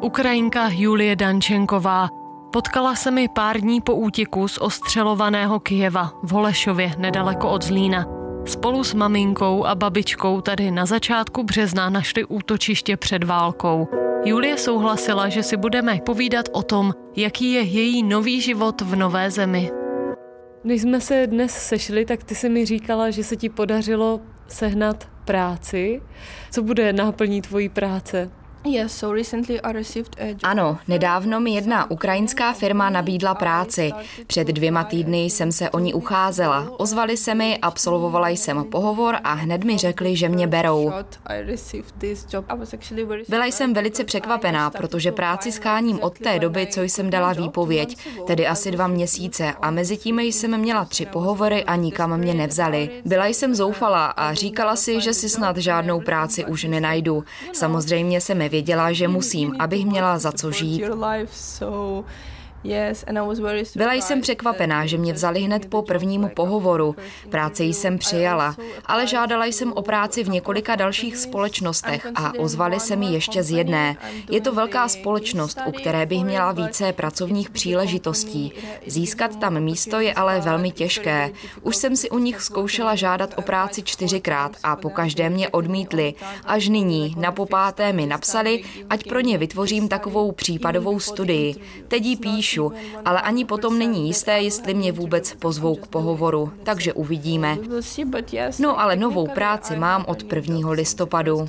Ukrajinka Julie Dančenková. Potkala se mi pár dní po útěku z ostřelovaného Kijeva v Holešově nedaleko od Zlína. Spolu s maminkou a babičkou tady na začátku března našli útočiště před válkou. Julie souhlasila, že si budeme povídat o tom, jaký je její nový život v nové zemi. Když jsme se dnes sešli, tak ty si mi říkala, že se ti podařilo sehnat práci. Co bude náplní tvojí práce? Ano, nedávno mi jedna ukrajinská firma nabídla práci. Před dvěma týdny jsem se o ní ucházela. Ozvali se mi, absolvovala jsem pohovor a hned mi řekli, že mě berou. Byla jsem velice překvapená, protože práci scháním od té doby, co jsem dala výpověď, tedy asi dva měsíce a mezi tím jsem měla tři pohovory a nikam mě nevzali. Byla jsem zoufalá a říkala si, že si snad žádnou práci už nenajdu. Samozřejmě se mi věděla, že musím, abych měla za co žít. Byla jsem překvapená, že mě vzali hned po prvnímu pohovoru. Práci jsem přijala, ale žádala jsem o práci v několika dalších společnostech a ozvali se mi ještě z jedné. Je to velká společnost, u které bych měla více pracovních příležitostí. Získat tam místo je ale velmi těžké. Už jsem si u nich zkoušela žádat o práci čtyřikrát a po každé mě odmítli. Až nyní na popáté mi napsali, ať pro ně vytvořím takovou případovou studii. Teď jí píšu píšu, ale ani potom není jisté, jestli mě vůbec pozvou k pohovoru, takže uvidíme. No ale novou práci mám od 1. listopadu.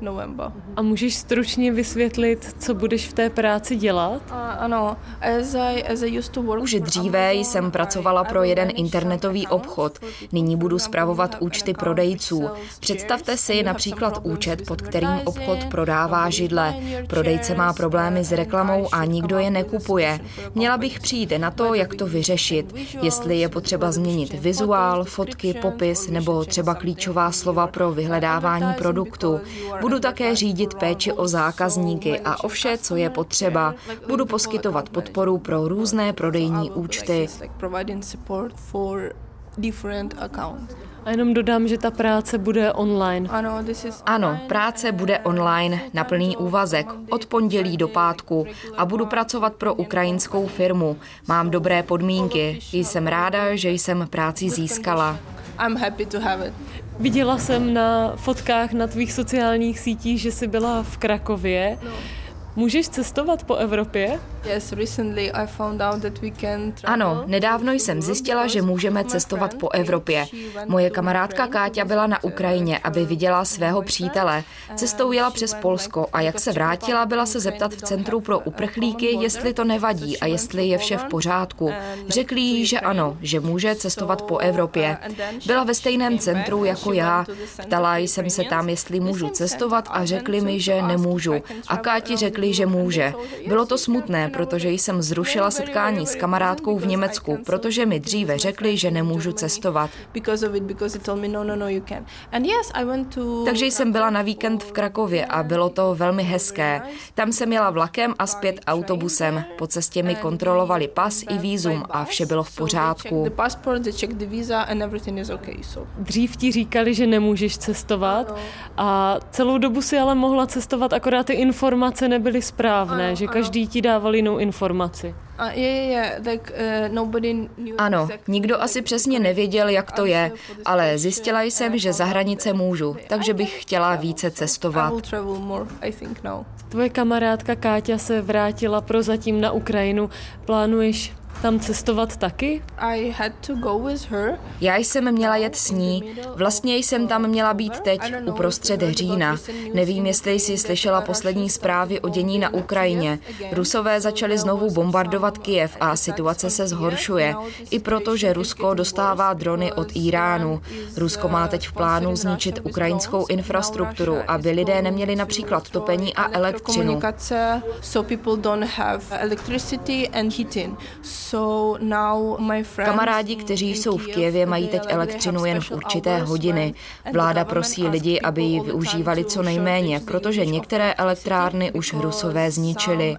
November. A můžeš stručně vysvětlit, co budeš v té práci dělat? ano, Už dříve jsem pracovala pro jeden internetový obchod. Nyní budu spravovat účty prodejců. Představte si například účet, pod kterým obchod prodává židle. Prodejce má problémy s reklamou a nikdo je nekupuje. Měla bych přijít na to, jak to vyřešit. Jestli je potřeba změnit vizuál, fotky, popis nebo třeba klíčová slova pro vyhledávání produktu. Budu také řídit péči o zákazníky a o vše, co je potřeba. Budu poskytovat podporu pro různé prodejní účty. A jenom dodám, že ta práce bude online. Ano, práce bude online na plný úvazek od pondělí do pátku a budu pracovat pro ukrajinskou firmu. Mám dobré podmínky. Jsem ráda, že jsem práci získala. I'm happy to have it. Viděla jsem na fotkách na tvých sociálních sítích, že jsi byla v Krakově. No. Můžeš cestovat po Evropě? Ano, nedávno jsem zjistila, že můžeme cestovat po Evropě. Moje kamarádka Káťa byla na Ukrajině, aby viděla svého přítele. Cestou jela přes Polsko a jak se vrátila, byla se zeptat v Centru pro uprchlíky, jestli to nevadí a jestli je vše v pořádku. Řekli jí, že ano, že může cestovat po Evropě. Byla ve stejném centru jako já. Ptala jsem se tam, jestli můžu cestovat a řekli mi, že nemůžu. A Káti řekli, že může. Bylo to smutné, protože jsem zrušila setkání s kamarádkou v Německu, protože mi dříve řekli, že nemůžu cestovat. Takže jsem byla na víkend v Krakově a bylo to velmi hezké. Tam jsem jela vlakem a zpět autobusem. Po cestě mi kontrolovali pas i vízum a vše bylo v pořádku. Dřív ti říkali, že nemůžeš cestovat a celou dobu si ale mohla cestovat, akorát ty informace nebyly správné, že každý ti dávali jinou informaci. Ano, nikdo asi přesně nevěděl, jak to je, ale zjistila jsem, že za hranice můžu, takže bych chtěla více cestovat. Tvoje kamarádka Káťa se vrátila prozatím na Ukrajinu. Plánuješ tam cestovat taky? Já jsem měla jet s ní. Vlastně jsem tam měla být teď, uprostřed října. Nevím, jestli jsi slyšela poslední zprávy o dění na Ukrajině. Rusové začali znovu bombardovat Kijev a situace se zhoršuje. I proto, že Rusko dostává drony od Iránu. Rusko má teď v plánu zničit ukrajinskou infrastrukturu, aby lidé neměli například topení a elektřinu. Kamarádi, kteří jsou v Kijevě, mají teď elektřinu jen v určité hodiny. Vláda prosí lidi, aby ji využívali co nejméně, protože některé elektrárny už Rusové zničili.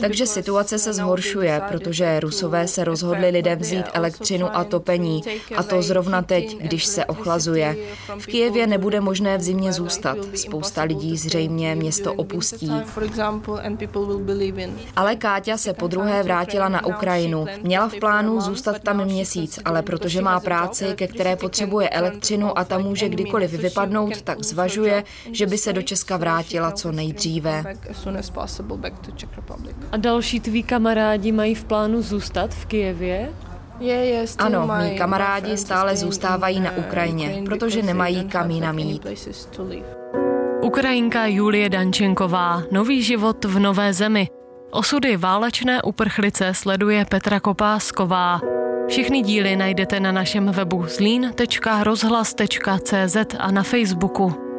Takže situace se zhoršuje, protože Rusové se rozhodli lidem vzít elektřinu a topení, a to zrovna teď, když se ochlazuje. V Kijevě nebude možné v zimě zůstat. Spousta lidí zřejmě město opustí. Ale Káťa se po druhé vrátila na Ukrajinu. Měla v plánu zůstat tam měsíc, ale protože má práci, ke které potřebuje elektřinu a tam může kdykoliv vypadnout, tak zvažuje, že by se do Česka vrátila co nejdříve. A další tví kamarádi mají v plánu zůstat v Kijevě? Ano, mý kamarádi stále zůstávají na Ukrajině, protože nemají kam jinam jít. Ukrajinka Julie Dančenková, nový život v nové zemi. Osudy válečné uprchlice sleduje Petra Kopásková. Všechny díly najdete na našem webu zlín.rozhlas.cz a na Facebooku.